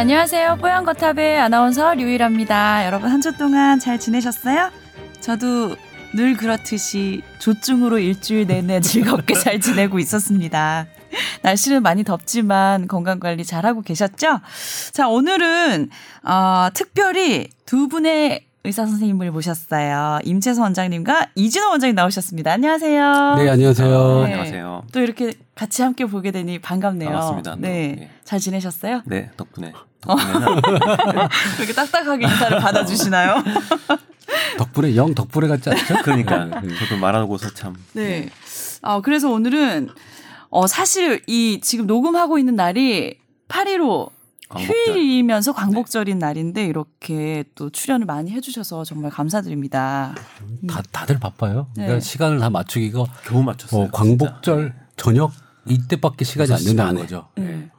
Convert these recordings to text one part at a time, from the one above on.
네, 안녕하세요. 뽀얀거탑의 아나운서 류일합니다. 여러분 한 주 동안 잘 지내셨어요? 저도 늘 그렇듯이 조증으로 일주일 내내 즐겁게 잘 지내고 있었습니다. 날씨는 많이 덥지만 건강 관리 잘하고 계셨죠? 자, 오늘은 어, 특별히 두 분의 의사 선생님을 모셨어요. 임채선 원장님과 이진호 원장님 나오셨습니다. 안녕하세요. 네, 안녕하세요. 네. 안녕하세요. 또 이렇게 같이 함께 보게 되니 반갑네요. 반갑습니다. 네. 네. 잘 지내셨어요? 네, 덕분에. 덕분에는 그렇게 딱딱하게 인사를 받아주시나요? 덕분에 영 덕분에 같지 않죠? 그러니까 네. 저도 말하고서 참 네. 아, 그래서 오늘은 어, 사실 이 지금 녹음하고 있는 날이 8.15 광복절. 휴일이면서 광복절인 날인데 이렇게 또 출연을 많이 해주셔서 정말 감사드립니다. 다 다들 바빠요. 그러니까 네. 시간을 다 맞추기가 겨우 맞췄어요. 어, 광복절 저녁 이때밖에 시간이 안 된다는. 거죠. 네.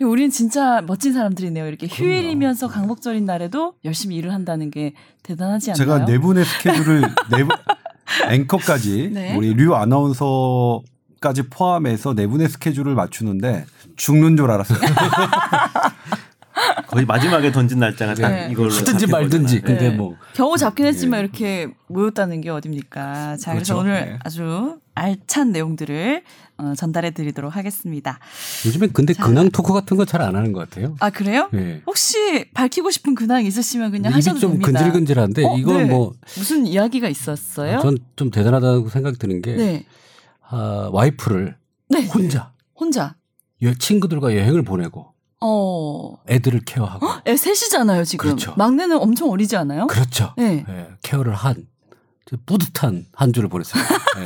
우리는 진짜 멋진 사람들이네요. 이렇게 휴일이면서 광복절인 날에도 열심히 일을 한다는 게 대단하지 않나요? 제가 네 분의 스케줄을 네 분, 앵커까지 네. 우리 류 아나운서 까지 포함해서 네 분의 스케줄을 맞추는데 죽는 줄 알았어요. 거의 마지막에 던진 날짜가 딱 네. 이걸로 하든지 말든지. 거잖아요. 근데 네. 뭐 겨우 잡긴 했지만 이렇게 모였다는 게 어딥니까? 자, 그래서 그렇죠. 오늘 네. 아주 알찬 내용들을 어, 전달해 드리도록 하겠습니다. 요즘엔 근데 자. 근황 토크 같은 거 잘 안 하는 것 같아요. 아, 그래요? 네. 혹시 밝히고 싶은 근황 있으시면 그냥 하셔도 좀 됩니다. 근질근질한데 어, 이건 네. 뭐 무슨 이야기가 있었어요? 전좀 대단하다고 생각 드는 게 네. 아, 와이프를 네. 혼자 혼자. 여- 친구들과 여행을 보내고 어. 애들을 케어하고 애 셋이잖아요, 지금. 그렇죠. 막내는 엄청 어리지 않아요? 그렇죠. 네. 예, 케어를 한저 뿌듯한 한 주를 보냈어요. 예.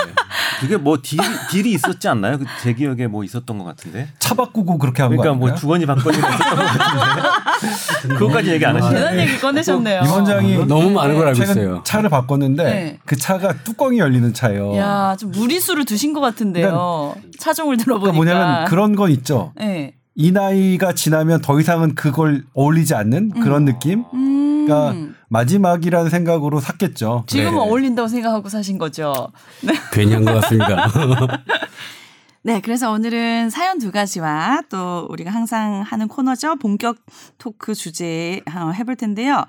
그게 뭐 딜이, 딜이 있었지 않나요? 그제 기억에 뭐 있었던 것 같은데. 차 바꾸고 그렇게 한거 그러니까? 뭐 주거니 받거니가 있었던 것 같은데. 그것까지 얘기 안 대단한 하시네. 얘기 꺼내셨네요. 이 원장이 너무 많은 걸 알고 있어요. 차를 바꿨는데 네. 그 차가 뚜껑이 열리는 차예요. 야, 좀 무리수를 두신 것 같은데요. 차종을 들어보니까. 그러니까 뭐냐면 그런 건 있죠. 네. 이 나이가 지나면 더 이상은 그걸 어울리지 않는 그런 느낌. 음. 그러니까 마지막이라는 생각으로 샀겠죠. 지금은 네. 어울린다고 생각하고 사신 거죠. 네. 괜히 한 것 같습니다. 네, 그래서 오늘은 사연 두 가지와 또 우리가 항상 하는 코너죠. 본격 토크 주제 어, 해볼 텐데요.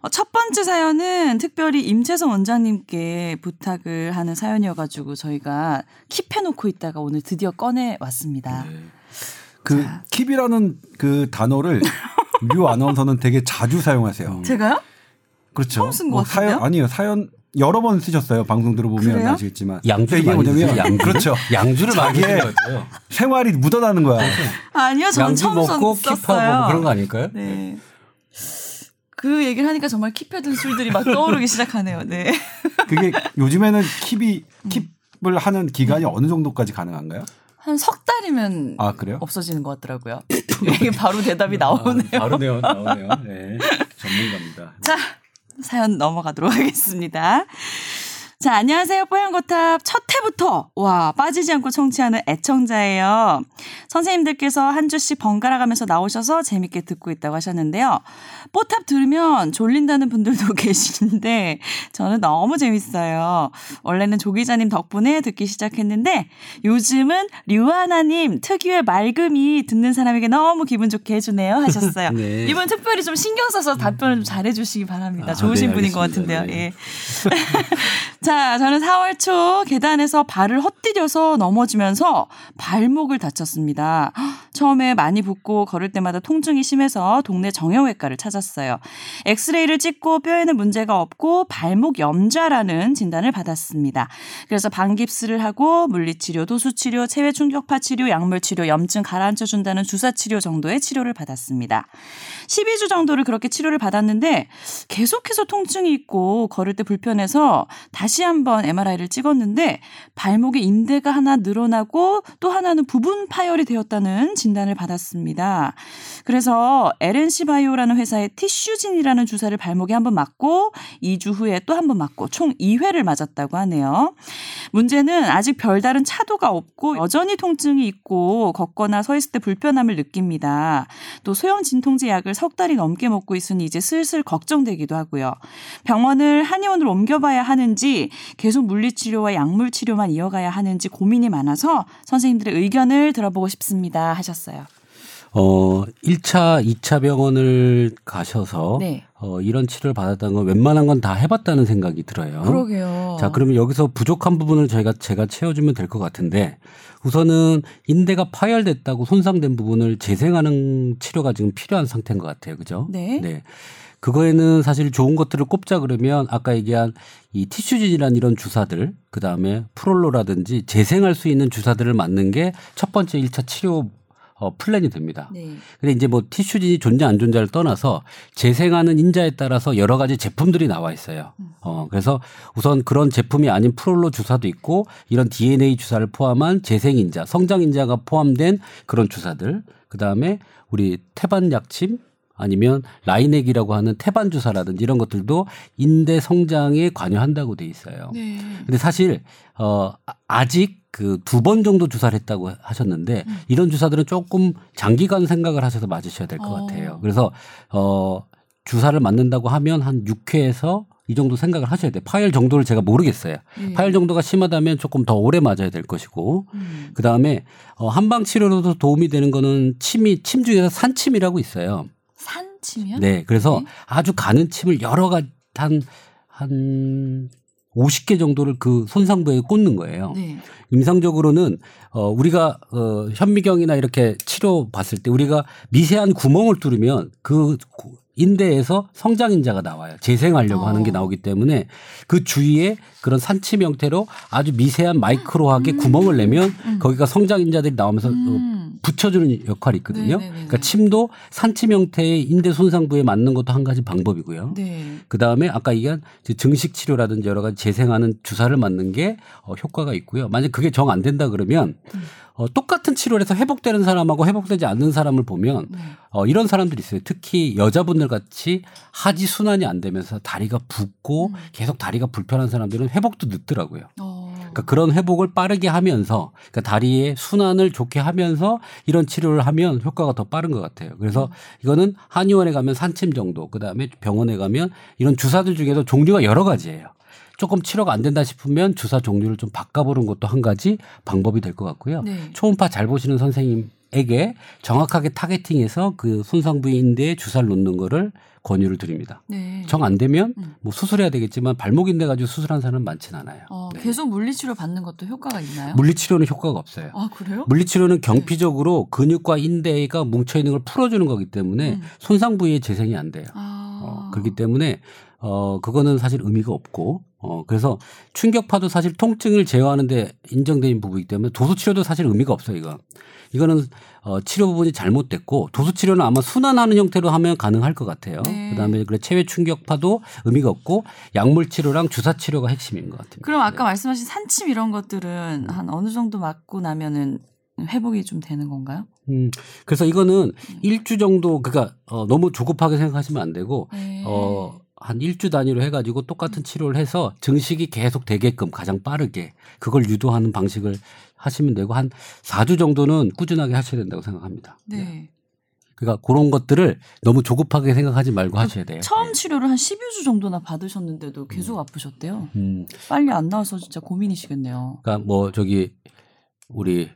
어, 첫 번째 사연은 특별히 임채성 원장님께 부탁을 하는 사연이어가지고 저희가 킵해놓고 있다가 오늘 드디어 꺼내 왔습니다. 그 자. 킵이라는 그 단어를 류 아나운서는 되게 자주 사용하세요. 제가요? 그렇죠. 처음 쓴것 사연 같은데요? 아니요 사연 여러 번 쓰셨어요. 방송 들어보면 그래요? 아시겠지만 양주를 이게 많이 뭐냐면 양주. 그렇죠. 양주를 많이 같아요. 생활이 묻어나는 거야. 아니요, 전 양주 처음 먹고 썼어요. 킵하고 뭐 그런 거 아닐까요? 네. 그 얘기를 하니까 정말 킵해둔 술들이 막 떠오르기 시작하네요. 네. 그게 요즘에는 킵이 킵을 하는 기간이 어느 정도까지 가능한가요? 한 석 달이면 아 그래요? 없어지는 것 같더라고요. 이게 바로 대답이 나오네요. 아, 바로 네요, 나오네요. 네. 전문가입니다. 자, 사연 넘어가도록 하겠습니다. 자, 안녕하세요. 뽀얀거탑 첫 회부터 와 빠지지 않고 청취하는 애청자예요. 선생님들께서 한 주씩 번갈아 가면서 나오셔서 재밌게 듣고 있다고 하셨는데요. 뽀탑 들으면 졸린다는 분들도 계시는데 저는 너무 재밌어요. 원래는 조 기자님 덕분에 듣기 시작했는데 요즘은 류하나님 특유의 맑음이 듣는 사람에게 너무 기분 좋게 해주네요 하셨어요. 네. 이번 특별히 좀 신경 써서 답변을 좀 잘해주시기 바랍니다. 아, 좋으신 네, 분인 것. 같은데요. 네. 예. 자, 저는 4월 초 계단에서 발을 헛디뎌서 넘어지면서 발목을 다쳤습니다. 처음에 많이 붓고 걸을 때마다 통증이 심해서 동네 정형외과를 찾았어요. 엑스레이를 찍고 뼈에는 문제가 없고 발목 염좌라는 진단을 받았습니다. 그래서 반깁스를 하고 물리치료, 도수치료, 체외 충격파 치료, 약물 치료, 염증 가라앉혀 준다는 주사 치료 정도의 치료를 받았습니다. 12주 정도를 그렇게 치료를 받았는데 계속해서 통증이 있고 걸을 때 불편해서 다시 한번 MRI를 찍었는데 발목에 인대가 하나 늘어나고 또 하나는 부분 파열이 되었다는 진단을 받았습니다. 그래서 LNC 바이오라는 회사의 티슈진이라는 주사를 발목에 한번 맞고 2주 후에 또 한번 맞고 총 2회를 맞았다고 하네요. 문제는 아직 별다른 차도가 없고 여전히 통증이 있고 걷거나 서 있을 때 불편함을 느낍니다. 또 소형 진통제 약을 석 달이 넘게 먹고 있으니 이제 슬슬 걱정되기도 하고요. 병원을 한의원으로 옮겨봐야 하는지 계속 물리치료와 약물치료만 이어가야 하는지 고민이 많아서 선생님들의 의견을 들어보고 싶습니다 하셨어요. 어 1차, 2차 병원을 가셔서 네. 어 이런 치료를 받았다는 건 웬만한 건 다 해봤다는 생각이 들어요. 그러게요. 자, 그러면 여기서 부족한 부분을 저희가 제가 채워주면 될 것 같은데 우선은 인대가 파열됐다고 손상된 부분을 재생하는 치료가 지금 필요한 상태인 것 같아요. 그죠? 네. 네. 그거에는 사실 좋은 것들을 꼽자 그러면 아까 얘기한 이 티슈진이란 이런 주사들 그 다음에 프롤로라든지 재생할 수 있는 주사들을 맞는 게 첫 번째 1차 치료 어, 플랜이 됩니다. 네. 근데 이제 뭐 티슈진이 존재 안 존재를 떠나서 재생하는 인자에 따라서 여러 가지 제품들이 나와 있어요. 어 그래서 우선 그런 제품이 아닌 프롤로 주사도 있고 이런 DNA 주사를 포함한 재생 인자, 성장 인자가 포함된 그런 주사들. 그 다음에 우리 태반 약침 아니면 라이넥이라고 하는 태반 주사라든지 이런 것들도 인대 성장에 관여한다고 돼 있어요. 네. 근데 사실 어 아- 아직 그 두 번 정도 주사를 했다고 하셨는데 이런 주사들은 조금 장기간 생각을 하셔서 맞으셔야 될것 어. 같아요. 그래서 어 주사를 맞는다고 하면 한 6회에서 이 정도 생각을 하셔야 돼요. 파열 정도를 제가 모르겠어요. 네. 파열 정도가 심하다면 조금 더 오래 맞아야 될 것이고 음. 그 다음에 어 한방 치료로도 도움이 되는 거는 침이 침 중에서 산침이라고 있어요. 산 침이요? 네. 그래서 네. 아주 가는 침을 여러 가지 한, 한 50개 정도를 그 손상부에 꽂는 거예요. 네. 임상적으로는 어 우리가 어 현미경이나 이렇게 치료 봤을 때 우리가 미세한 구멍을 뚫으면 그 구- 인대에서 성장 인자가 나와요. 재생하려고 어. 하는 게 나오기 때문에 그 주위에 그런 산침 형태로 아주 미세한 마이크로하게 구멍을 내면 거기가 성장 인자들이 나오면서 어, 음. 붙여주는 역할이 있거든요. 네네네네. 그러니까 침도 산침 형태의 인대 손상 부에 맞는 것도 한 가지 방법이고요. 네. 그 다음에 아까 얘기한 증식 치료라든지 여러 가지 재생하는 주사를 맞는 게 어, 효과가 있고요. 만약 그게 정 안 된다 그러면 어, 똑같은 치료를 해서 회복되는 사람하고 회복되지 않는 사람을 보면 네. 어, 이런 사람들이 있어요. 특히 여자분들 같이 하지 순환이 안 되면서 다리가 붓고 계속 다리가 불편한 사람들은 회복도 늦더라고요. 어. 그러니까 그런 회복을 빠르게 하면서 그러니까 다리의 순환을 좋게 하면서 이런 치료를 하면 효과가 더 빠른 것 같아요. 그래서 이거는 한의원에 가면 산침 정도, 그 다음에 병원에 가면 이런 주사들 중에도 종류가 여러 가지예요. 조금 치료가 안 된다 싶으면 주사 종류를 좀 바꿔보는 것도 한 가지 방법이 될 것 같고요. 네. 초음파 잘 보시는 선생님 에게 정확하게 타겟팅해서 그 손상 부위인대에 주사를 놓는 거를 권유를 드립니다. 네. 정 안 되면 음. 뭐 수술해야 되겠지만 발목인대 가지고 수술한 사람은 많지는 않아요. 어, 네. 계속 물리치료 받는 것도 효과가 있나요? 물리치료는 효과가 없어요. 아 그래요? 물리치료는 경피적으로 근육과 인대가 뭉쳐 있는 걸 풀어주는 거기 때문에 음. 손상 부위에 재생이 안 돼요. 아. 어, 그렇기 때문에 어 그거는 사실 의미가 없고 어 그래서 충격파도 사실 통증을 제어하는데 인정된 부분이기 때문에 도수 치료도 사실 의미가 없어요 이거. 이거는 어 치료 부분이 잘못됐고 도수 치료는 아마 순환하는 형태로 하면 가능할 것 같아요. 네. 그다음에 그래 체외 충격파도 의미가 없고 약물 치료랑 주사 치료가 핵심인 것 같습니다. 그럼 아까 네. 말씀하신 산침 이런 것들은 한 어느 정도 맞고 나면은 회복이 좀 되는 건가요? 음, 그래서 이거는 일주 정도 그러니까 어, 너무 조급하게 생각하시면 안 되고 네. 어, 한 일주 단위로 해가지고 똑같은 치료를 해서 증식이 계속 되게끔 가장 빠르게 그걸 유도하는 방식을 하시면 되고 한 4주 정도는 꾸준하게 하셔야 된다고 생각합니다. 네. 그러니까 그런 것들을 너무 조급하게 생각하지 말고 하셔야 돼요. 처음 네. 치료를 한 12주 정도나 받으셨는데도 계속 아프셨대요. 음, 빨리 안 나와서 진짜 고민이시겠네요. 그러니까 뭐 저기 우리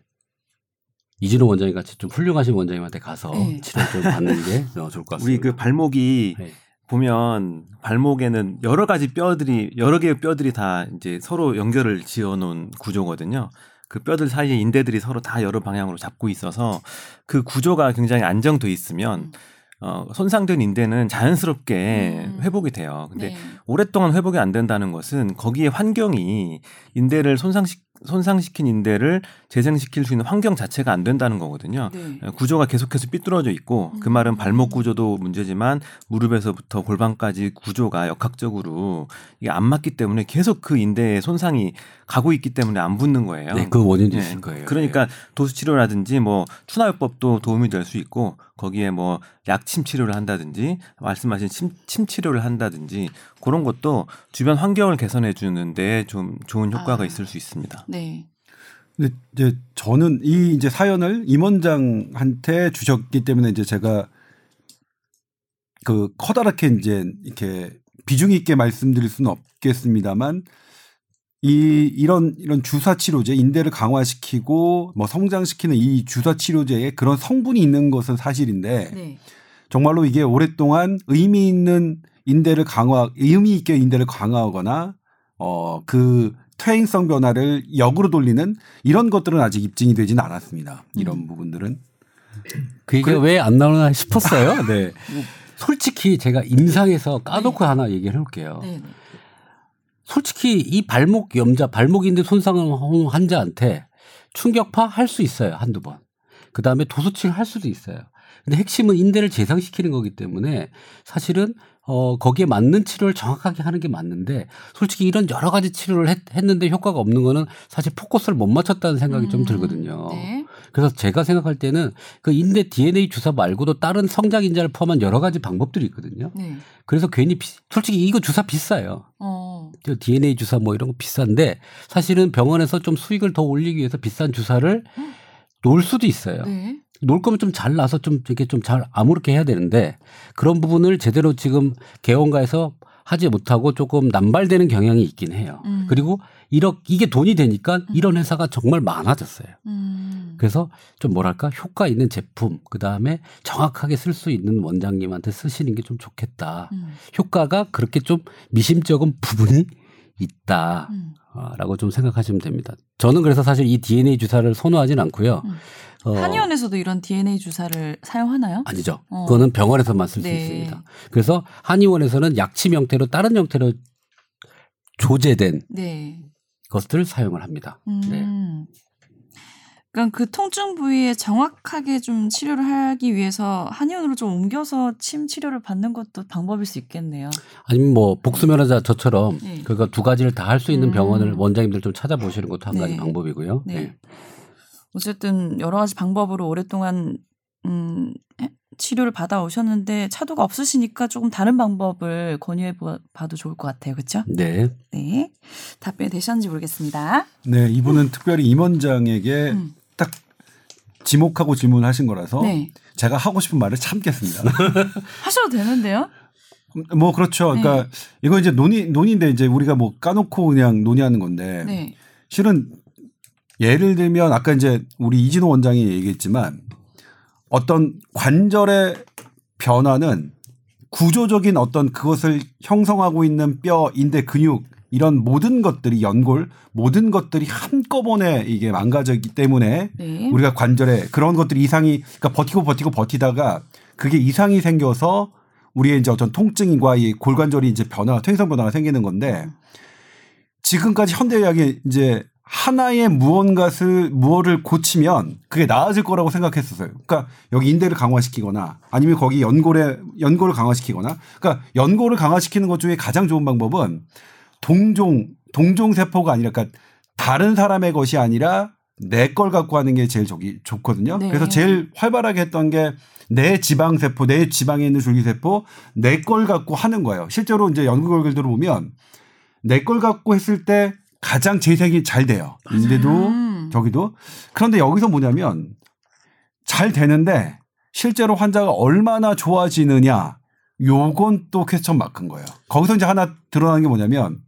이진호 원장님 같이 좀 훌륭하신 원장님한테 가서 네. 치료 좀 받는 게 어, 좋을 것 같습니다. 우리 그 발목이 네. 보면 발목에는 여러 가지 뼈들이 여러 개의 뼈들이 다 이제 서로 연결을 지어 놓은 구조거든요. 그 뼈들 사이에 인대들이 서로 다 여러 방향으로 잡고 있어서 그 구조가 굉장히 안정돼 있으면 음. 어, 손상된 인대는 자연스럽게 음. 회복이 돼요. 근데 네. 오랫동안 회복이 안 된다는 것은 거기에 환경이 인대를 손상시 손상시킨 인대를 재생시킬 수 있는 환경 자체가 안 된다는 거거든요. 네. 구조가 계속해서 삐뚤어져 있고 그 음. 말은 발목 구조도 문제지만 무릎에서부터 골반까지 구조가 역학적으로 이게 안 맞기 때문에 계속 그 인대에 손상이 가고 있기 때문에 안 붙는 거예요. 네, 그 원인도 예. 있을 거예요. 그러니까 도수 치료라든지 뭐 추나요법도 도움이 될 수 있고 거기에 뭐 약침 치료를 한다든지 말씀하신 침, 침 치료를 한다든지 그런 것도 주변 환경을 개선해 주는데 좀 좋은 효과가 아. 있을 수 있습니다. 네. 근데 이제 저는 이 이제 사연을 임원장한테 주셨기 때문에 이제 제가 그 커다랗게 이제 이렇게 비중 있게 말씀드릴 수는 없겠습니다만 이 이런 이런 주사 치료제 인대를 강화시키고 뭐 성장시키는 이 주사 치료제에 그런 성분이 있는 것은 사실인데 네. 정말로 이게 오랫동안 의미 있는 인대를 강화 의미 있게 인대를 강화하거나 어그 퇴행성 변화를 역으로 돌리는 이런 것들은 아직 입증이 되지는 않았습니다. 이런 음. 부분들은 그 얘기가 왜안 나오나 싶었어요. 네. 솔직히 제가 임상에서 까놓고 하나 얘기를 해볼게요. 네. 네. 솔직히 이 발목 염자, 발목인대 손상한 환자한테 충격파 할 수 있어요. 한두 번. 그 다음에 도수치를 할 수도 있어요. 근데 핵심은 인대를 재상시키는 거기 때문에 사실은 어, 거기에 맞는 치료를 정확하게 하는 게 맞는데 솔직히 이런 여러 가지 치료를 했, 했는데 효과가 없는 거는 사실 포커스를 못 맞췄다는 생각이 좀 음, 들거든요. 네. 그래서 제가 생각할 때는 그 인대 DNA 주사 말고도 다른 성장 인자를 포함한 여러 가지 방법들이 있거든요. 네. 그래서 괜히 비- 솔직히 이거 주사 비싸요. 어. 저 DNA 주사 뭐 이런 거 비싼데 사실은 병원에서 좀 수익을 더 올리기 위해서 비싼 주사를 놓을 수도 있어요. 네. 놓을 거면 좀 잘 나서 좀 이렇게 좀 잘 아무렇게 해야 되는데 그런 부분을 제대로 지금 개원가에서 하지 못하고 조금 남발되는 경향이 있긴 해요. 음. 그리고 이렇 이게 돈이 되니까 이런 회사가 정말 많아졌어요. 음. 그래서 좀 뭐랄까 효과 있는 제품 그 다음에 정확하게 쓸 수 있는 원장님한테 쓰시는 게 좀 좋겠다. 음. 효과가 그렇게 좀 미심쩍은 부분이 있다. 음. 아, 라고 좀 생각하시면 됩니다. 저는 그래서 사실 이 DNA 주사를 선호하진 않고요. 음. 어, 한의원에서도 이런 DNA 주사를 사용하나요? 아니죠. 어. 그거는 병원에서만 쓸수 네. 있습니다. 그래서 한의원에서는 약침 형태로 다른 형태로 조제된 네. 것들을 사용을 합니다. 네. 음. 그러니까 그 통증 부위에 정확하게 좀 치료를 하기 위해서 한의원으로 좀 옮겨서 침 치료를 받는 것도 방법일 수 있겠네요. 아니면 뭐 복수면허자 저처럼 네. 그러니까 두 가지를 다 할 수 있는 음. 병원을 원장님들 좀 찾아보시는 것도 한 가지 네. 방법이고요. 네. 네. 어쨌든 여러 가지 방법으로 오랫동안 음, 해- 치료를 받아 오셨는데 차도가 없으시니까 조금 다른 방법을 권유해 보- 봐도 좋을 것 같아요. 그렇죠? 네. 네. 답변이 되셨는지 모르겠습니다. 네 이분은 특별히 임원장에게 음. 딱 지목하고 질문하신 거라서 네. 제가 하고 싶은 말을 참겠습니다. 하셔도 되는데요. 뭐 그렇죠. 그러니까 이거 이제 논의 논의인데 이제 우리가 뭐 까놓고 그냥 논의하는 건데 네. 실은 예를 들면 아까 이제 우리 이진호 원장이 얘기했지만 어떤 관절의 변화는 구조적인 어떤 그것을 형성하고 있는 뼈, 인대, 근육 이런 모든 것들이 연골 모든 것들이 한꺼번에 이게 망가졌기 때문에 네. 우리가 관절에 그런 것들이 이상이 그러니까 버티고 버티고 버티다가 그게 이상이 생겨서 우리의 이제 어떤 통증과 이 골관절이 이제 변화, 퇴행성 변화가 생기는 건데 지금까지 현대의학이 이제 하나의 무언가를 무엇을 고치면 그게 나아질 거라고 생각했었어요. 그러니까 여기 인대를 강화시키거나 아니면 거기 연골에 연골을 강화시키거나 그러니까 연골을 강화시키는 것 중에 가장 좋은 방법은 동종 동종 세포가 아니라 그러니까 다른 사람의 것이 아니라 내 걸 갖고 하는 게 제일 저기 좋거든요. 네. 그래서 제일 활발하게 했던 게 내 지방 세포, 내 지방에 있는 줄기 세포 내 걸 갖고 하는 거예요. 실제로 이제 연구 결과들을 보면 내 걸 갖고 했을 때 가장 재생이 잘 돼요. 인데도 음. 저기도 그런데 여기서 뭐냐면 잘 되는데 실제로 환자가 얼마나 좋아지느냐 요건 또 퀘스천 마크인 거예요. 거기서 이제 하나 드러나는 게 뭐냐면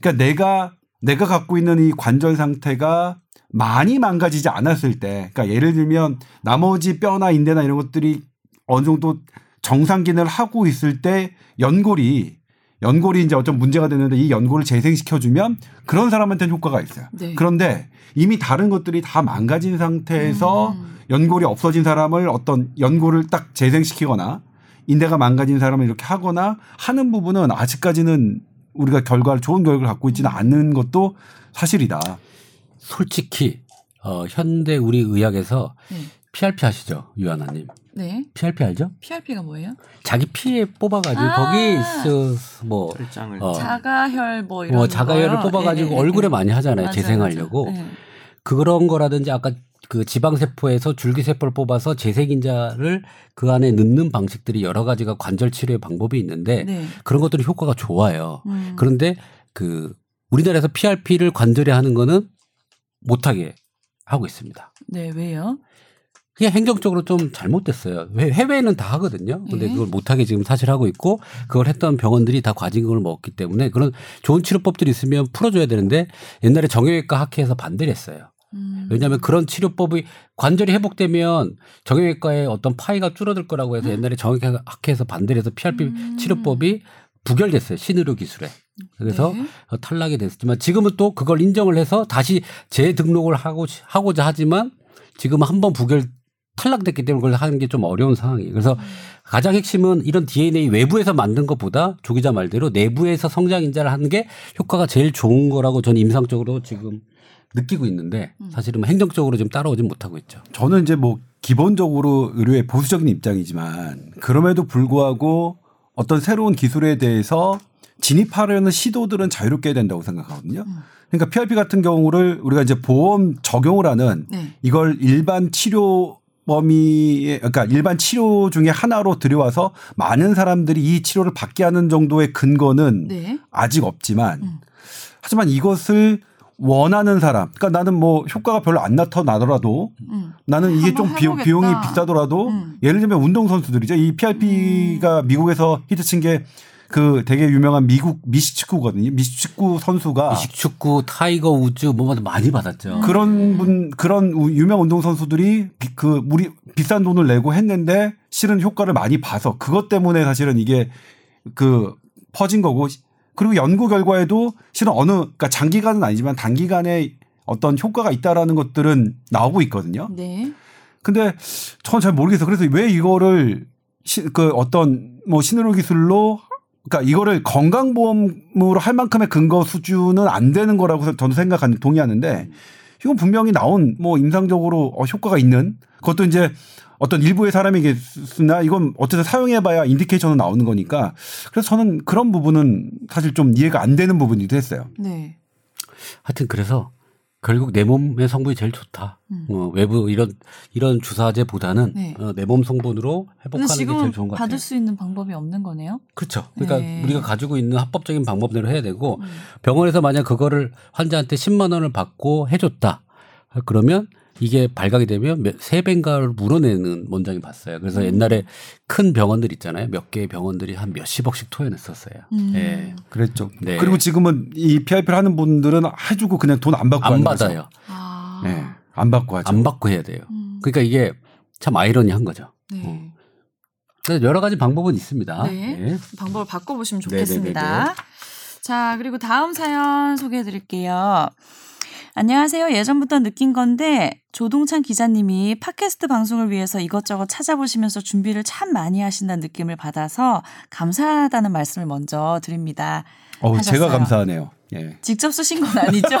그러니까 내가 내가 갖고 있는 이 관절 상태가 많이 망가지지 않았을 때 그러니까 예를 들면 나머지 뼈나 인대나 이런 것들이 어느 정도 정상 기능을 하고 있을 때 연골이 연골이 이제 어떤 문제가 되는데 이 연골을 재생시켜 주면 그런 사람한테는 효과가 있어요. 네. 그런데 이미 다른 것들이 다 망가진 상태에서 음. 연골이 없어진 사람을 어떤 연골을 딱 재생시키거나 인대가 망가진 사람을 이렇게 하거나 하는 부분은 아직까지는 우리가 결과를 좋은 결과를 갖고 있지는 않는 것도 사실이다. 솔직히 어, 현대 우리 의학에서 네. PRP 아시죠? 유하나님. 네. PRP 알죠? PRP가 뭐예요? 자기 피에 뽑아가지고 아. 거기 있어 뭐 혈장을 어. 자가혈 뭐 이런 뭐 자가혈을 거요? 뽑아가지고 네, 네, 얼굴에 네. 많이 하잖아요. 맞아요, 재생하려고. 맞아요. 네. 그런 거라든지 아까 그 지방세포에서 줄기세포를 뽑아서 재생인자를 그 안에 넣는 방식들이 여러 가지가 관절 치료의 방법이 있는데 네. 그런 것들이 효과가 좋아요. 음. 그런데 그 우리나라에서 PRP를 관절에 하는 거는 못하게 하고 있습니다. 네, 왜요? 그게 행정적으로 좀 잘못됐어요. 해- 해외에는 다 하거든요. 근데 네. 그걸 못하게 지금 사실 하고 있고 그걸 했던 병원들이 다 과징금을 먹었기 때문에 그런 좋은 치료법들이 있으면 풀어줘야 되는데 옛날에 정형외과 학회에서 반대를 했어요. 음. 왜냐하면 그런 치료법이 관절이 회복되면 정형외과의 어떤 파이가 줄어들 거라고 해서 옛날에 정형외과 학회에서 반대를 해서 PRP 음. 치료법이 부결됐어요. 신의료 기술에. 그래서 네. 어, 탈락이 됐지만 지금은 또 그걸 인정을 해서 다시 재등록을 하고 하고자 하지만 지금은 한번 부결 탈락됐기 때문에 그걸 하는 게 좀 어려운 상황이에요. 그래서 가장 핵심은 이런 DNA 외부에서 만든 것보다 조 기자 말대로 내부에서 성장 인자를 하는 게 효과가 제일 좋은 거라고 저는 임상적으로 지금 느끼고 있는데 사실은 뭐 행정적으로 지금 따라오지 못하고 있죠. 저는 이제 뭐 기본적으로 의료의 보수적인 입장이지만 그럼에도 불구하고 어떤 새로운 기술에 대해서 진입하려는 시도들은 자유롭게 해야 된다고 생각하거든요. 그러니까 PRP 같은 경우를 우리가 이제 보험 적용을 하는 네. 이걸 일반 치료 범위에 그러니까 일반 치료 중에 하나로 들여와서 많은 사람들이 이 치료를 받게 하는 정도의 근거는 네. 아직 없지만 음. 하지만 이것을 원하는 사람 그러니까 나는 뭐 효과가 별로 안 나타나더라도 음. 나는 이게 좀 비, 해보겠다. 비용이 비싸더라도 음. 예를 들면 운동 선수들이죠. 이 PRP가 미국에서 히트친 게 그 되게 유명한 미국 미식축구거든요. 미식축구 선수가 미식축구, 타이거 우즈 뭐 많이 받았죠. 그런 분 그런 우- 유명 운동 선수들이 비- 그 우리 비싼 돈을 내고 했는데 실은 효과를 많이 봐서 그것 때문에 사실은 이게 그 퍼진 거고 그리고 연구 결과에도 실은 어느 그러니까 장기간은 아니지만 단기간에 어떤 효과가 있다라는 것들은 나오고 있거든요. 네. 근데 저는 잘 모르겠어요. 그래서 왜 이거를 시, 그 어떤 뭐 신의료 기술로 그러니까 이거를 건강보험으로 할 만큼의 근거 수준은 안 되는 거라고 저는 생각하는 동의하는데 이건 분명히 나온 뭐 임상적으로 어, 효과가 있는 그것도 이제 어떤 일부의 사람이겠으나 이건 어쨌든 사용해봐야 인디케이션은 나오는 거니까 그래서 저는 그런 부분은 사실 좀 이해가 안 되는 부분이기도 했어요. 네. 하여튼 그래서 결국 내 몸의 성분이 제일 좋다. 음. 어, 외부 이런 이런 주사제보다는 네. 어, 내몸 성분으로 회복하는 게 제일 좋은 것 같아요. 받을 수 있는 방법이 없는 거네요. 그렇죠. 그러니까 네. 우리가 가지고 있는 합법적인 방법대로 해야 되고 음. 병원에서 만약 그거를 환자한테 10만 원을 받고 해줬다. 그러면 이게 발각이 되면 몇- 세 배인가를 물어내는 원장이 봤어요. 그래서 음. 옛날에 큰 병원들 있잖아요. 몇 개의 병원들이 한 몇십억씩 토해냈었어요. 음. 예. 그랬죠. 네. 그리고 지금은 이 PIP를 하는 분들은 해주고 그냥 돈 안 받고 안. 받아요. 아. 네. 안 받고 하죠. 안 받고 해야 돼요. 음. 그러니까 이게 참 아이러니한 거죠. 네. 어. 그래서 여러 가지 방법은 있습니다. 네. 예. 방법을 바꿔보시면 네네네네. 좋겠습니다. 자, 그리고 다음 사연 소개해 드릴게요. 안녕하세요. 예전부터 느낀 건데 조동찬 기자님이 팟캐스트 방송을 위해서 이것저것 찾아보시면서 준비를 참 많이 하신다는 느낌을 받아서 감사하다는 말씀을 먼저 드립니다. 어, 제가. 감사하네요. 예. 직접 쓰신 건 아니죠?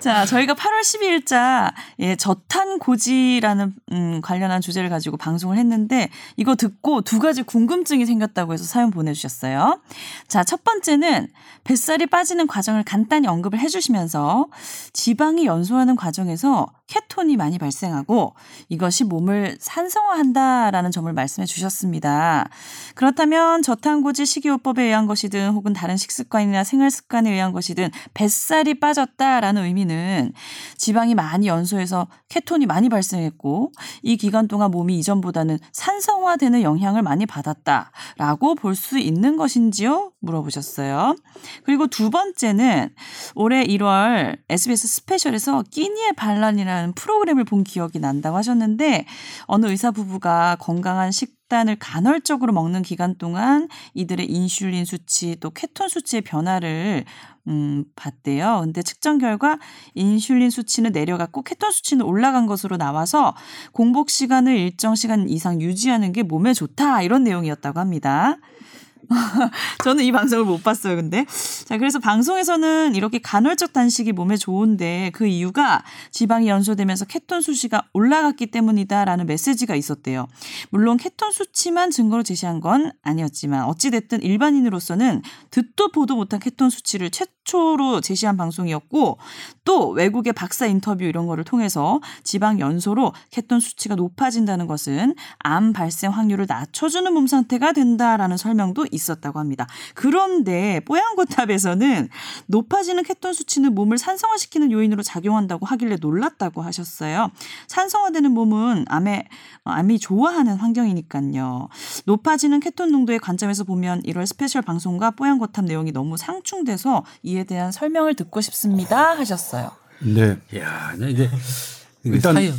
자, 저희가 8월 12일자 예, 저탄 고지라는 음, 관련한 주제를 가지고 방송을 했는데 이거 듣고 두 가지 궁금증이 생겼다고 해서 사연 보내주셨어요. 자, 첫 번째는 뱃살이 빠지는 과정을 간단히 언급을 해주시면서 지방이 연소하는 과정에서 케톤이 많이 발생하고 이것이 몸을 산성화한다라는 점을 말씀해 주셨습니다. 그렇다면 저탄고지 식이요법에 의한 것이든 혹은 다른 식습관이나 생활습관에 의한 것이든 뱃살이 빠졌다라는 의미는 지방이 많이 연소해서 케톤이 많이 발생했고 이 기간 동안 몸이 이전보다는 산성화되는 영향을 많이 받았다라고 볼 수 있는 것인지요? 물어보셨어요. 그리고 두 번째는 올해 1월 SBS 스페셜에서 끼니의 반란이라는 프로그램을 본 기억이 난다고 하셨는데 어느 의사 부부가 건강한 식단을 간헐적으로 먹는 기간 동안 이들의 인슐린 수치 또 케톤 수치의 변화를 음, 봤대요. 근데 측정 결과 인슐린 수치는 내려갔고 케톤 수치는 올라간 것으로 나와서 공복 시간을 일정 시간 이상 유지하는 게 몸에 좋다 이런 내용이었다고 합니다. 저는 이 방송을 못 봤어요, 근데. 자, 그래서 방송에서는 이렇게 간헐적 단식이 몸에 좋은데 그 이유가 지방이 연소되면서 케톤 수치가 올라갔기 때문이다라는 메시지가 있었대요. 물론 케톤 수치만 증거로 제시한 건 아니었지만 어찌됐든 일반인으로서는 듣도 보도 못한 케톤 수치를 최초로 제시한 방송이었고 또 외국의 박사 인터뷰 이런 거를 통해서 지방 연소로 케톤 수치가 높아진다는 것은 암 발생 확률을 낮춰주는 몸 상태가 된다라는 설명도 있었다고 합니다. 그런데 뽀얀거탑에서는 높아지는 케톤 수치는 몸을 산성화시키는 요인으로 작용한다고 하길래 놀랐다고 하셨어요. 산성화되는 몸은 암에 암이 좋아하는 환경이니까요. 높아지는 케톤 농도의 관점에서 보면 1월 스페셜 방송과 뽀얀거탑 내용이 너무 상충돼서 이에 대한 설명을 듣고 싶습니다 하셨어요. 네. 야, 나 이제 일단 사이-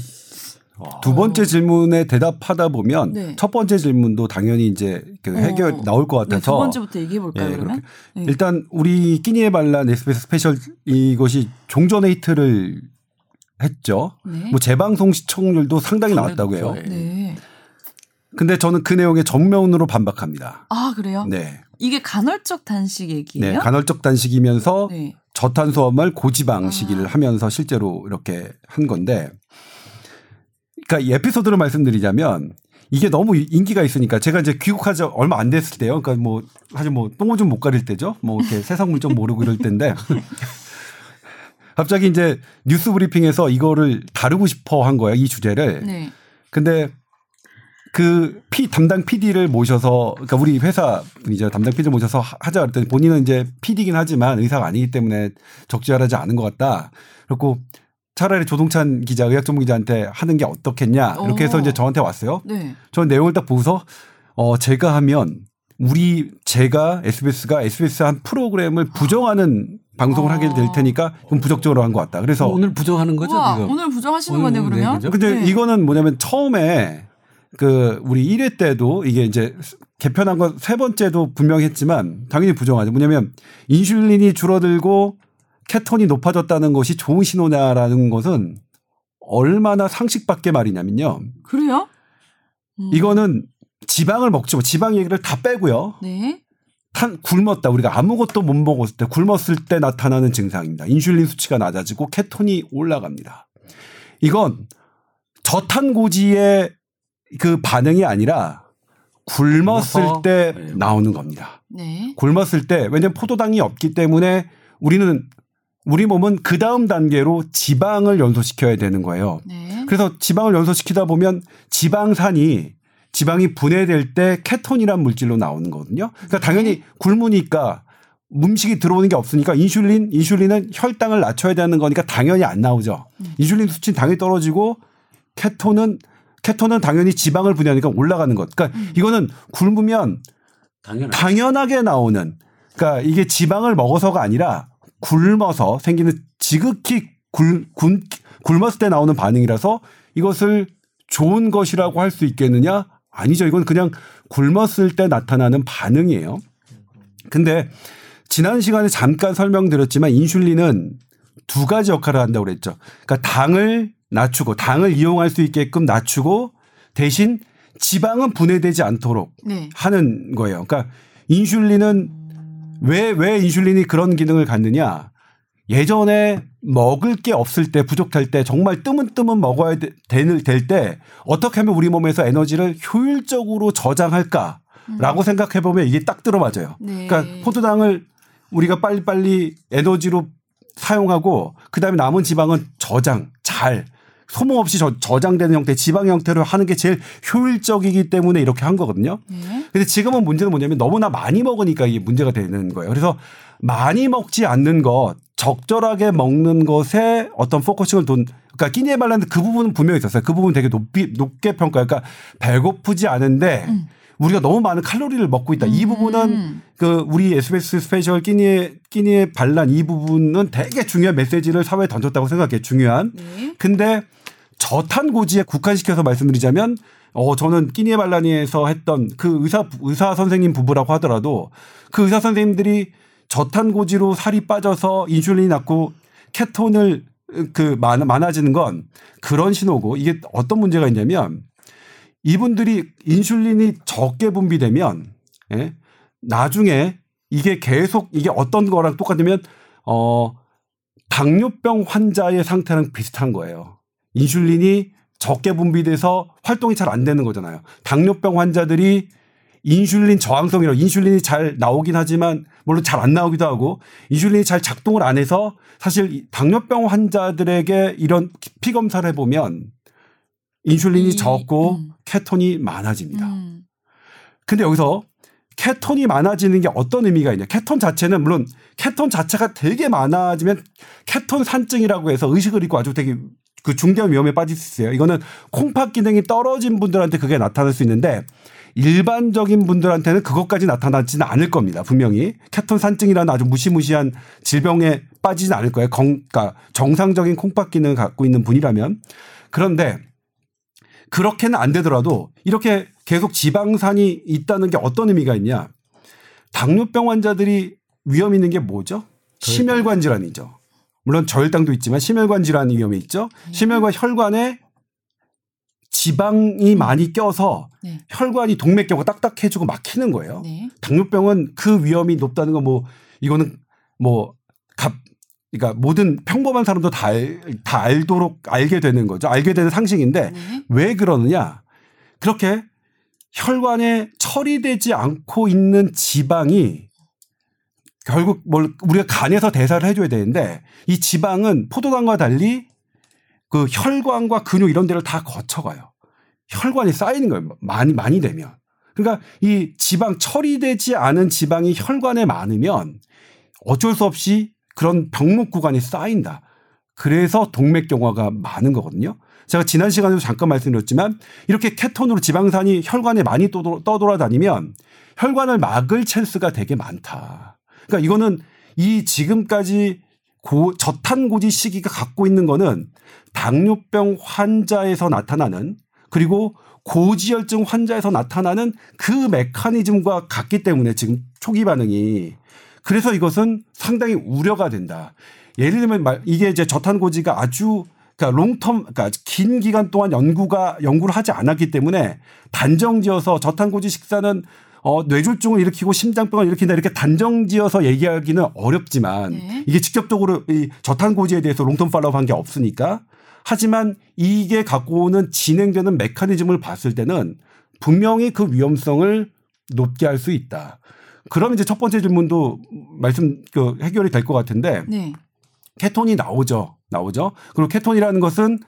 두 번째 질문에 대답하다 보면 네. 첫 번째 질문도 당연히 이제 그 해결 어. 나올 것 네, 같아서 두 번째부터 얘기해 볼까요, 예, 그러면? 네. 일단 우리 끼니의 반란 SBS 스페셜 이것이 공전의 히트를 했죠. 네. 뭐 재방송 시청률도 상당히 나왔다고 해요. 네. 네. 근데 저는 그 내용에 정면으로 반박합니다. 아, 그래요? 네. 이게 간헐적 단식 얘기예요? 네. 간헐적 단식이면서 네. 저탄수화물 고지방 식이를 아. 하면서 실제로 이렇게 한 건데 그러니까 이 에피소드를 말씀드리자면 이게 너무 인기가 있으니까 제가 이제 귀국하지 얼마 안 됐을 때요. 그러니까 뭐 사실 뭐 똥오줌 못 가릴 때죠. 뭐 이렇게 세상 물정 모르고 이럴 때인데 갑자기 이제 뉴스 브리핑에서 이거를 다루고 싶어 한 거예요. 이 주제를. 네. 근데 그 피, 담당 PD를 모셔서 그러니까 우리 회사 분이죠. 담당 PD를 모셔서 하- 하자 그랬더니 본인은 이제 PD긴 하지만 의사가 아니기 때문에 적절하지 않은 것 같다. 그리고 차라리 조동찬 기자, 의학 전문 기자한테 하는 게 어떻겠냐. 이렇게 해서 오. 이제 저한테 왔어요. 네. 저는 내용을 딱 보고서 어 제가 하면 우리 제가 SBS가 SBS 한 프로그램을 부정하는 방송을 하게 될 테니까 좀 부적절로 한 것 같다. 그래서 오늘 부정하는 거죠 와, 지금. 오늘 부정하시는 오늘 거네요, 네, 그러면? 그죠? 근데 네. 이거는 뭐냐면 처음에 그 우리 1회 때도 이게 이제 개편한 건 세 번째도 분명히 했지만 당연히 부정하죠. 뭐냐면 인슐린이 줄어들고 케톤이 높아졌다는 것이 좋은 신호냐라는 것은 얼마나 상식 밖의 말이냐면요. 그래요? 음. 이거는 지방을 먹지 뭐 지방 얘기를 다 빼고요. 네. 탄 굶었다 우리가 아무것도 못 먹었을 때 굶었을 때 나타나는 증상입니다. 인슐린 수치가 낮아지고 케톤이 올라갑니다. 이건 저탄고지의 그 반응이 아니라 굶었을? 때 네. 나오는 겁니다. 네. 굶었을 때 왜냐면 포도당이 없기 때문에 우리는 우리 몸은 그 다음 단계로 지방을 연소시켜야 되는 거예요. 네. 그래서 지방을 연소시키다 보면 지방산이 지방이 분해될 때 케톤이란 물질로 나오는 거거든요. 그러니까 당연히 굶으니까 음식이 들어오는 게 없으니까 인슐린, 인슐린은 혈당을 낮춰야 되는 거니까 당연히 안 나오죠. 인슐린 수치는 당연히 떨어지고 케톤은 케톤은 당연히 지방을 분해하니까 올라가는 것. 그러니까 이거는 굶으면 당연하게 나오는 그러니까 이게 지방을 먹어서가 아니라 굶어서 생기는 지극히 굶, 굶, 굶었을 때 나오는 반응이라서 이것을 좋은 것이라고 할 수 있겠느냐? 아니죠. 이건 그냥 굶었을 때 나타나는 반응이에요. 근데 지난 시간에 잠깐 설명드렸지만 인슐린은 두 가지 역할을 한다고 그랬죠. 그러니까 당을 낮추고 당을 이용할 수 있게끔 낮추고 대신 지방은 분해되지 않도록 네. 하는 거예요. 그러니까 인슐린은 왜, 왜 인슐린이 그런 기능을 갖느냐. 예전에 먹을 게 없을 때 부족할 때 정말 뜨문뜨문 먹어야 되- 될, 될때 어떻게 하면 우리 몸에서 에너지를 효율적으로 저장할까 라고 생각해 보면 이게 딱 들어맞아요. 네. 그러니까 포도당을 우리가 빨리빨리 에너지로 사용하고 그다음에 남은 지방은 저장 잘 소모 없이 저, 저장되는 형태 지방 형태로 하는 게 제일 효율적이기 때문에 이렇게 한 거거든요. 네. 근데 지금은 문제는 뭐냐면 너무나 많이 먹으니까 이게 문제가 되는 거예요. 그래서 많이 먹지 않는 것, 적절하게 먹는 것에 어떤 focusing을 둔, 그러니까 끼니의 반란인데 그 부분은 분명히 있었어요. 그 부분 되게 높이, 높게 평가. 그러니까 배고프지 않은데 우리가 너무 많은 칼로리를 먹고 있다. 이 부분은 음. 그 우리 SBS 스페셜 끼니의 끼니의 반란 이 부분은 되게 중요한 메시지를 사회에 던졌다고 생각해요. 중요한. 네. 근데 저탄고지에 국한시켜서 말씀드리자면 어 저는 끼니의 반란에서 했던 그 의사 의사 선생님 부부라고 하더라도 그 의사 선생님들이 저탄고지로 살이 빠져서 인슐린이 낮고 케톤을 그 많아, 많아지는 건 그런 신호고 이게 어떤 문제가 있냐면 이분들이 인슐린이 적게 분비되면 예? 나중에 이게 계속 이게 어떤 거랑 똑같으면 어 당뇨병 환자의 상태랑 비슷한 거예요. 인슐린이 적게 분비돼서 활동이 잘 안 되는 거잖아요. 당뇨병 환자들이 인슐린 저항성이라 인슐린이 잘 나오긴 하지만 물론 잘 안 나오기도 하고 인슐린이 잘 작동을 안 해서 사실 이 당뇨병 환자들에게 이런 피 검사를 해보면 인슐린이 이- 적고 음. 케톤이 많아집니다. 음. 근데 여기서 케톤이 많아지는 게 어떤 의미가 있냐. 케톤 자체는 물론 케톤 자체가 되게 많아지면 케톤 산증이라고 해서 의식을 잃고 아주 되게 그 중대한 위험에 빠질 수 있어요. 이거는 콩팥 기능이 떨어진 분들한테 그게 나타날 수 있는데 일반적인 분들한테는 그것까지 나타나지는 않을 겁니다. 분명히 케톤 산증이라는 아주 무시무시한 질병에 빠지진 않을 거예요. 건, 그러니까 정상적인 콩팥 기능을 갖고 있는 분이라면 그런데 그렇게는 안 되더라도 이렇게 계속 지방산이 있다는 게 어떤 의미가 있냐? 당뇨병 환자들이 위험 있는 게 뭐죠? 심혈관 질환이죠. 물론 저혈당도 있지만 심혈관 질환 위험이 있죠. 심혈관 혈관에 지방이 많이 껴서 네. 혈관이 동맥경화 딱딱해지고 막히는 거예요. 네. 당뇨병은 그 위험이 높다는 거뭐 이거는 뭐 갑, 그러니까 모든 평범한 사람도 다, 알, 다 알도록 알게 되는 거죠. 알게 되는 상식인데 네. 왜 그러느냐? 그렇게 혈관에 처리되지 않고 있는 지방이 결국 뭘 우리가 간에서 대사를 해줘야 되는데 이 지방은 포도당과 달리 그 혈관과 근육 이런 데를 다 거쳐가요. 혈관이 쌓이는 거예요. 많이 많이 되면. 그러니까 이 지방 처리되지 않은 지방이 혈관에 많으면 어쩔 수 없이 그런 병목 구간이 쌓인다. 그래서 동맥경화가 많은 거거든요. 제가 지난 시간에도 잠깐 말씀드렸지만 이렇게 케톤으로 지방산이 혈관에 많이 떠돌- 떠돌아다니면 혈관을 막을 찬스가 되게 많다. 그러니까 이거는 이 지금까지 고, 저탄고지 시기가 갖고 있는 거는 당뇨병 환자에서 나타나는 그리고 고지혈증 환자에서 나타나는 그 메커니즘과 같기 때문에 지금 초기 반응이 그래서 이것은 상당히 우려가 된다. 예를 들면 말- 이게 이제 저탄고지가 아주 그러니까 롱텀 그러니까 긴 기간 동안 연구가 연구를 하지 않았기 때문에 단정지어서 저탄고지 식사는 어 뇌졸중을 일으키고 심장병을 일으킨다 이렇게 단정지어서 얘기하기는 어렵지만 네. 이게 직접적으로 이 저탄고지에 대해서 롱텀 팔로우 한 게 없으니까 하지만 이게 갖고 오는 진행되는 메커니즘을 봤을 때는 분명히 그 위험성을 높게 할 수 있다. 그럼 이제 첫 번째 질문도 말씀 그 해결이 될 것 같은데 네. 케톤이 나오죠. 나오죠. 그리고 케톤이라는 것은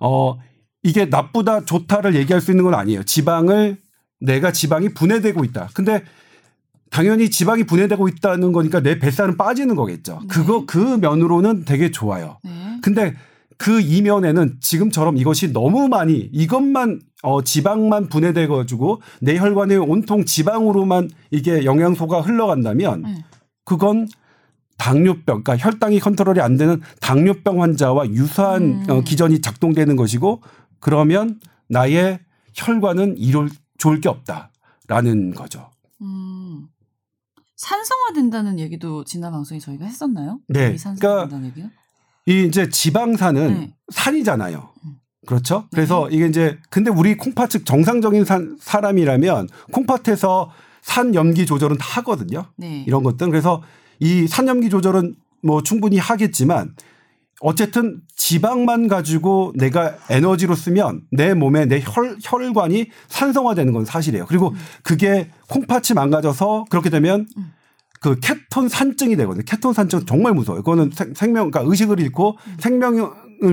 어 이게 나쁘다 좋다를 얘기할 수 있는 건 아니에요. 지방을 내가 지방이 분해되고 있다. 근데 당연히 지방이 분해되고 있다는 거니까 내 뱃살은 빠지는 거겠죠. 그거 그 면으로는 되게 좋아요. 네. 근데 그 이면에는 지금처럼 이것이 너무 많이 이것만 어 지방만 분해돼 가지고 내 혈관에 온통 지방으로만 이게 영양소가 흘러간다면 네. 그건 당뇨병, 그러니까 혈당이 컨트롤이 안 되는 당뇨병 환자와 유사한 음. 어, 기전이 작동되는 것이고 그러면 나의 혈관은 이룰 좋을 게 없다라는 거죠. 음. 산성화된다는 얘기도 지난 방송에 저희가 했었나요? 네. 이 산성화된다는 얘기요? 이 이제 지방산은 네. 산이잖아요. 음. 그렇죠? 그래서 이게 이제 근데 우리 콩팥 정상적인 산, 사람이라면 콩팥에서 산 염기 조절은 다 하거든요. 네. 이런 것들. 그래서 이 산 염기 조절은 뭐 충분히 하겠지만 어쨌든 지방만 가지고 내가 에너지로 쓰면 내 몸에 내 혈, 혈관이 산성화되는 건 사실이에요. 그리고 그게 콩팥이 망가져서 그렇게 되면 음. 그 케톤 산증이 되거든요. 케톤 산증 정말 무서워요. 그거는 생- 생명, 그러니까 의식을 잃고 생명을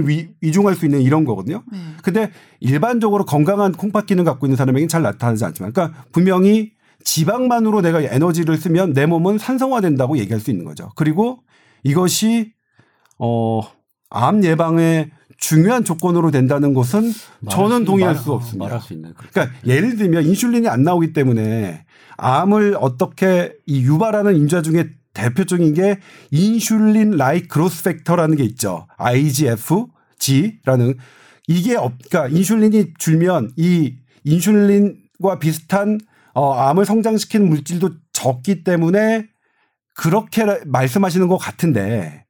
위, 위중할 수 있는 이런 거거든요. 네. 근데 일반적으로 건강한 콩팥 기능 갖고 있는 사람에게는 잘 나타나지 않지만, 그러니까 분명히 지방만으로 내가 에너지를 쓰면 내 몸은 산성화된다고 얘기할 수 있는 거죠. 그리고 이것이 어, 암 예방에 중요한 조건으로 된다는 것은 저는 동의할 말- 수 없습니다. 말할 수 있는. 그러니까 예를 들면 인슐린이 안 나오기 때문에 암을 어떻게 이 유발하는 인자 중에 대표적인 게 인슐린 라이크 그로스 팩터라는 게 있죠. IGF-G라는 이게 없, 그러니까 인슐린이 줄면 이 인슐린과 비슷한 어, 암을 성장시키는 물질도 적기 때문에 그렇게 말씀하시는 것 같은데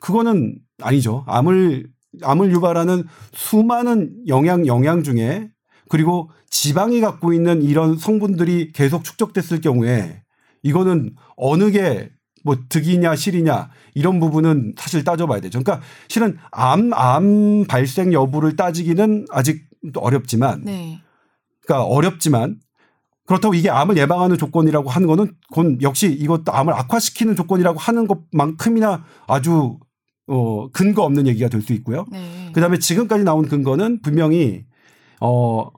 그거는 아니죠. 암을 암을 유발하는 수많은 영양 영양 중에 그리고 지방이 갖고 있는 이런 성분들이 계속 축적됐을 경우에 이거는 어느 게 뭐 득이냐 실이냐 이런 부분은 사실 따져봐야 되죠. 그러니까 실은 암, 암 발생 여부를 따지기는 아직 어렵지만 네. 그러니까 어렵지만 그렇다고 이게 암을 예방하는 조건이라고 하는 거는 그건 역시 이것도 암을 악화시키는 조건이라고 하는 것만큼이나 아주 어 근거 없는 얘기가 될 수 있고요. 네. 그다음에 지금까지 나온 근거는 분명히 어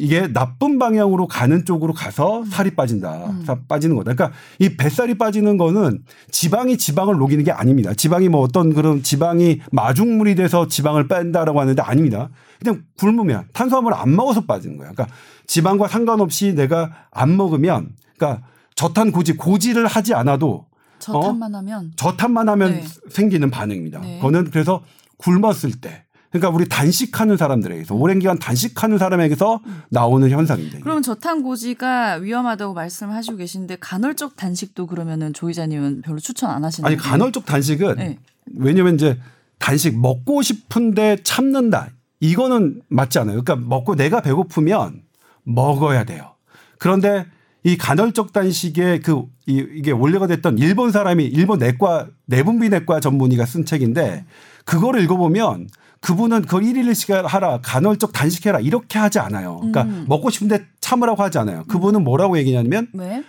이게 나쁜 방향으로 가는 쪽으로 가서 살이 빠진다. 음. 살 빠지는 거다. 그러니까 이 뱃살이 빠지는 거는 지방이 지방을 녹이는 게 아닙니다. 지방이 뭐 어떤 그런 지방이 마중물이 돼서 지방을 뺀다라고 하는데 아닙니다. 그냥 굶으면 탄수화물을 안 먹어서 빠지는 거예요. 그러니까 지방과 상관없이 내가 안 먹으면 그러니까 저탄 고지 고지를 하지 않아도 저탄만 하면 저탄만 하면 네. 생기는 반응입니다. 네. 그거는 그래서 굶었을 때 그러니까 우리 단식하는 사람들에게서 오랜 기간 단식하는 사람에게서 나오는 현상입니다. 그럼 저탄고지가 위험하다고 말씀하시고 계신데 간헐적 단식도 그러면은 조 기자님은 별로 추천 안 하시는 아니? 간헐적 단식은 네. 왜냐면 이제 단식 먹고 싶은데 참는다. 이거는 맞지 않아요. 그러니까 먹고 내가 배고프면 먹어야 돼요. 그런데 이 간헐적 단식의 그 이, 이게 원래가 됐던 일본 사람이 일본 내과 내분비 내과 전문의가 쓴 책인데 그거를 읽어보면 그분은 그걸 일일 일식 하라 간헐적 단식해라 이렇게 하지 않아요. 그러니까 음. 먹고 싶은데 참으라고 하지 않아요. 그분은 뭐라고 얘기냐면 왜?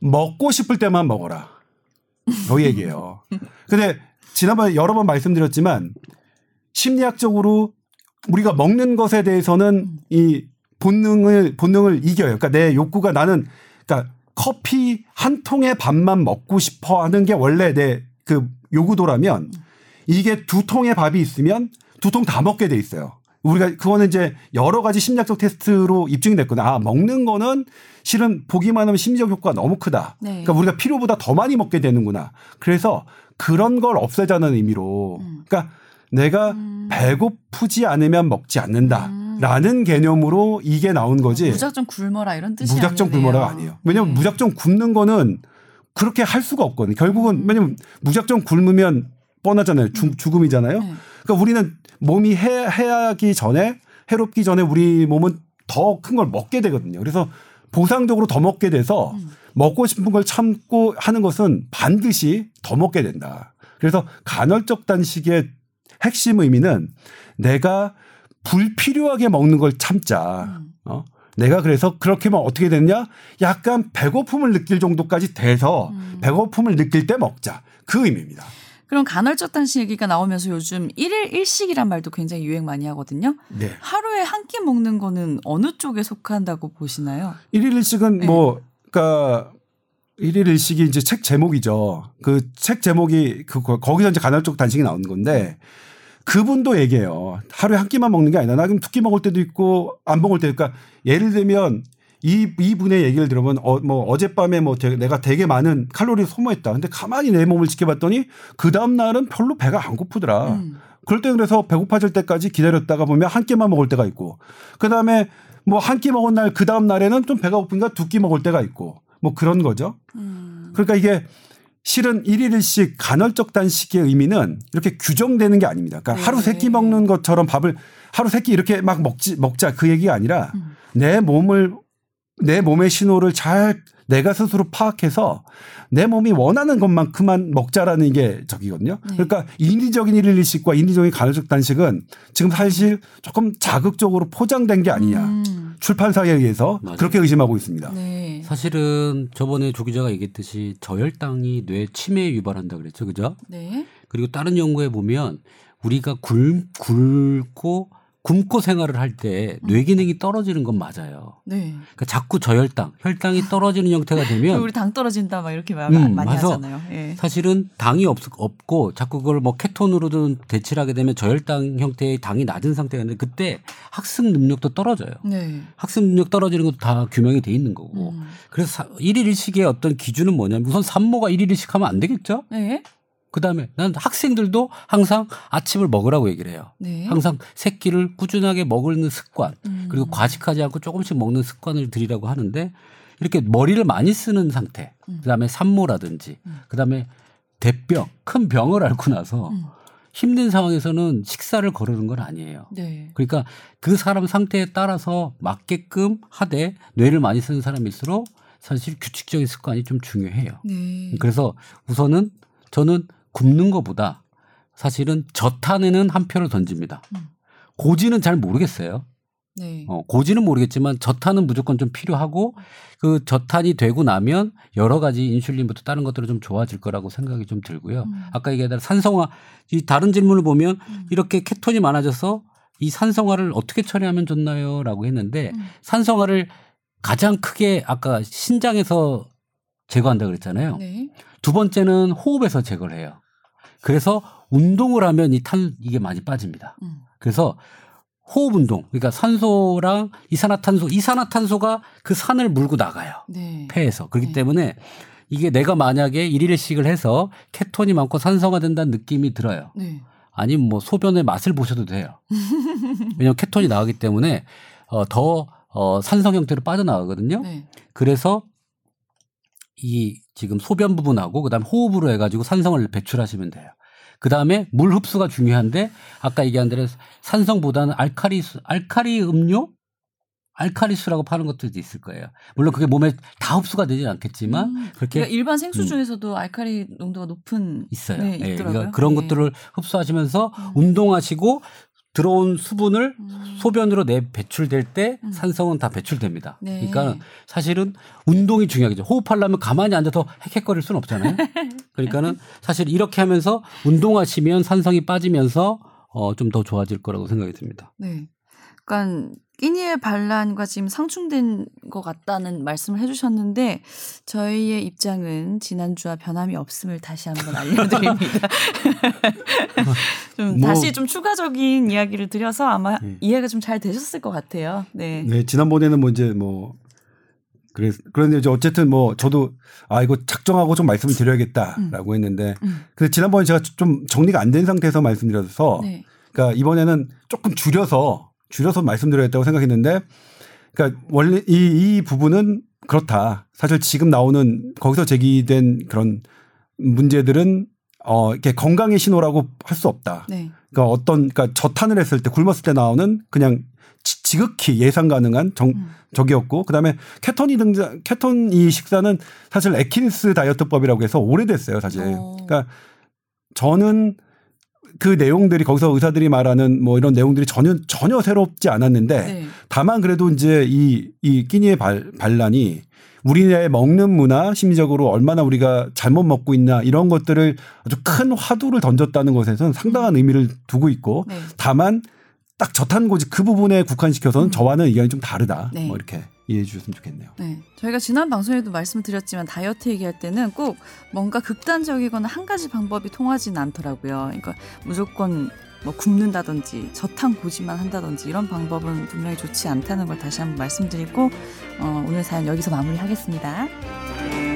먹고 싶을 때만 먹어라. 요 얘기예요. 근데 지난번에 여러 번 말씀드렸지만 심리학적으로 우리가 먹는 것에 대해서는 이 본능을 본능을 이겨요. 그러니까 내 욕구가 나는 그러니까 커피 한 통의 밥만 먹고 싶어 하는 게 원래 내 그 요구도라면 이게 두 통의 밥이 있으면 두 통 다 먹게 돼 있어요. 우리가 그거는 이제 여러 가지 심리학적 테스트로 입증이 됐거든. 아, 먹는 거는 실은 보기만 하면 심리적 효과가 너무 크다. 네. 그러니까 우리가 필요보다 더 많이 먹게 되는구나. 그래서 그런 걸 없애자는 의미로. 음. 그러니까 내가 배고프지 않으면 먹지 않는다. 음. 라는 개념으로 이게 나온 거지. 무작정 굶어라 이런 뜻이 무작정 아니네요. 굶어라가 아니에요. 왜냐면 네. 무작정 굶는 거는 그렇게 할 수가 없거든요. 결국은 왜냐면 무작정 굶으면 뻔하잖아요. 죽, 죽음이잖아요. 네. 그러니까 우리는 몸이 해, 해하기 전에 해롭기 전에 우리 몸은 더 큰 걸 먹게 되거든요. 그래서 보상적으로 더 먹게 돼서 음. 먹고 싶은 걸 참고 하는 것은 반드시 더 먹게 된다. 그래서 간헐적 단식의 핵심 의미는 내가 불필요하게 먹는 걸 참자. 음. 어? 내가 그래서 그렇게 하면 어떻게 되느냐? 약간 배고픔을 느낄 정도까지 돼서 음. 배고픔을 느낄 때 먹자. 그 의미입니다. 그럼 간헐적 단식 얘기가 나오면서 요즘 일일일식이란 말도 굉장히 유행 많이 하거든요. 네. 하루에 한 끼 먹는 거는 어느 쪽에 속한다고 보시나요? 일일 일식은 네. 뭐 그러니까 일일 일식이 이제 책 제목이죠. 그 책 제목이 그 거- 거기서 이제 간헐적 단식이 나오는 건데 그분도 얘기해요. 하루에 한 끼만 먹는 게 아니라 나 그럼 두 끼 먹을 때도 있고 안 먹을 때 그러니까 예를 들면 이 이 분의 얘기를 들으면 어 뭐 어젯밤에 뭐 되게 내가 되게 많은 칼로리를 소모했다. 근데 가만히 내 몸을 지켜봤더니 그 다음 날은 별로 배가 안 고프더라. 음. 그럴 때 그래서 배고파질 때까지 기다렸다가 보면 한 끼만 먹을 때가 있고 그 다음에 뭐 한 끼 먹은 날 그 다음 날에는 좀 배가 고프니까 두 끼 먹을 때가 있고 뭐 그런 거죠. 음. 그러니까 이게 실은 일일 일식 간헐적 단식의 의미는 이렇게 규정되는 게 아닙니다. 그러니까 네. 하루 세 끼 먹는 것처럼 밥을 하루 세 끼 이렇게 막 먹지 먹자 그 얘기가 아니라 음. 내 몸을 내 몸의 신호를 잘 내가 스스로 파악해서 내 몸이 원하는 것만큼만 먹자라는 게 저기거든요. 네. 그러니까 인위적인 일일 일식과 인위적인 간헐적 단식은 지금 사실 조금 자극적으로 포장된 게 아니냐. 음. 출판사에 의해서 맞아요. 그렇게 의심하고 있습니다. 네. 사실은 저번에 조 기자가 얘기했듯이 저혈당이 뇌 치매에 유발한다 그랬죠, 그죠? 네. 그리고 다른 연구에 보면 우리가 굶, 굶고 굶고 생활을 할 때 뇌 기능이 떨어지는 건 맞아요. 네. 그러니까 자꾸 저혈당, 혈당이 떨어지는 형태가 되면 우리 당 떨어진다 막 이렇게 말 음, 많이. 하잖아요. 예. 사실은 당이 없, 없고 자꾸 그걸 뭐 케톤으로든 대치를 하게 되면 저혈당 형태의 당이 낮은 상태가 있는데 그때 학습 능력도 떨어져요. 네. 학습 능력 떨어지는 것도 다 규명이 돼 있는 거고. 음. 그래서 사- 일일 일식의 어떤 기준은 뭐냐면 우선 산모가 일일 일식 하면 안 되겠죠? 네. 그다음에 난 학생들도 항상 아침을 먹으라고 얘기를 해요. 네. 항상 새끼를 꾸준하게 먹는 습관 음. 그리고 과식하지 않고 조금씩 먹는 습관을 들이라고 하는데 이렇게 머리를 많이 쓰는 상태 음. 그다음에 산모라든지 그다음에 대병 큰 병을 앓고 나서 음. 힘든 상황에서는 식사를 거르는 건 아니에요. 네. 그러니까 그 사람 상태에 따라서 맞게끔 하되 뇌를 많이 쓰는 사람일수록 사실 규칙적인 습관이 좀 중요해요. 네. 그래서 우선은 저는 굶는 것보다 사실은 저탄에는 한 표를 던집니다. 음. 고지는 잘 모르겠어요. 네. 어, 고지는 모르겠지만 저탄은 무조건 좀 필요하고 그 저탄이 되고 나면 여러 가지 인슐린부터 다른 것들은 좀 좋아질 거라고 생각이 좀 들고요. 음. 아까 얘기한 산성화 이 다른 질문을 보면 음. 이렇게 케톤이 많아져서 이 산성화를 어떻게 처리하면 좋나요?라고 했는데 음. 산성화를 가장 크게 아까 신장에서 제거한다 그랬잖아요. 네. 두 번째는 호흡에서 제거를 해요. 그래서 운동을 하면 이 탄 이게 많이 빠집니다. 음. 그래서 호흡 운동, 그러니까 산소랑 이산화탄소, 이산화탄소가 그 산을 물고 나가요. 네. 폐에서. 그렇기 네. 때문에 이게 내가 만약에 일일씩을 해서 케톤이 많고 산성화 된다는 느낌이 들어요. 네. 아니면 뭐 소변의 맛을 보셔도 돼요. 왜냐하면 케톤이 나가기 때문에 어, 더 어, 산성 형태로 빠져나가거든요. 네. 그래서 이 지금 소변 부분하고 그다음 호흡으로 해가지고 산성을 배출하시면 돼요. 그 다음에 물 흡수가 중요한데 아까 얘기한 대로 산성보다는 알카리 수, 알카리 음료, 알카리수라고 파는 것들도 있을 거예요. 물론 그게 몸에 다 흡수가 되진 않겠지만 음. 그렇게 그러니까 일반 생수 음. 중에서도 알칼리 농도가 높은 있어요. 네, 예, 있더라고요. 그러니까 그런 네. 것들을 흡수하시면서 음. 운동하시고 들어온 수분을 음. 소변으로 내 배출될 때 음. 산성은 다 배출됩니다. 네. 그러니까 사실은 운동이 중요하겠죠. 호흡하려면 가만히 앉아서 헥헥거릴 수는 없잖아요. 그러니까는 사실 이렇게 하면서 운동하시면 산성이 빠지면서 어, 좀 더 좋아질 거라고 생각이 듭니다. 네. 그러니까 끼니의 반란과 지금 상충된 것 같다는 말씀을 해주셨는데 저희의 입장은 지난주와 변함이 없음을 다시 한번 알려드립니다. 좀 뭐- 다시 좀 추가적인 이야기를 드려서 아마 음. 이해가 좀 잘 되셨을 것 같아요. 네. 네, 지난번에는 뭐 이제 뭐 그래 그런데 이제 어쨌든 뭐 저도 아 이거 작정하고 좀 말씀을 드려야겠다라고 했는데 음. 근데 지난번에 제가 좀 정리가 안 된 상태에서 말씀드려서 네. 그러니까 이번에는 조금 줄여서 줄여서 말씀드려야겠다고 생각했는데 그러니까 원래 이, 이 부분은 그렇다. 사실 지금 나오는 거기서 제기된 그런 문제들은 어 이렇게 건강의 신호라고 할 수 없다. 네. 그러니까 어떤 그러니까 저탄을 했을 때 굶었을 때 나오는 그냥 지- 지극히 예상 가능한 정 음. 적이었고 그다음에 케톤이 등장 케톤 이 식사는 사실 에킨스 다이어트법이라고 해서 오래됐어요 사실. 어. 그러니까 저는 그 내용들이 거기서 의사들이 말하는 뭐 이런 내용들이 전혀 전혀 새롭지 않았는데 네. 다만 그래도 이제 이, 이 끼니의 발, 반란이 우리의 먹는 문화, 심리적으로 얼마나 우리가 잘못 먹고 있나 이런 것들을 아주 큰 화두를 던졌다는 것에서는 상당한 의미를 두고 있고 네. 다만 딱 저탄고지 그 부분에 국한시켜서는 음. 저와는 의견이 좀 다르다. 네. 뭐 이렇게 이해해 주셨으면 좋겠네요. 네. 저희가 지난 방송에도 말씀드렸지만 다이어트 얘기할 때는 꼭 뭔가 극단적이거나 한 가지 방법이 통하지는 않더라고요. 그러니까 무조건 뭐 굶는다든지 저탄 고지만 한다든지 이런 방법은 분명히 좋지 않다는 걸 다시 한번 말씀드리고 어, 오늘 사연 여기서 마무리하겠습니다.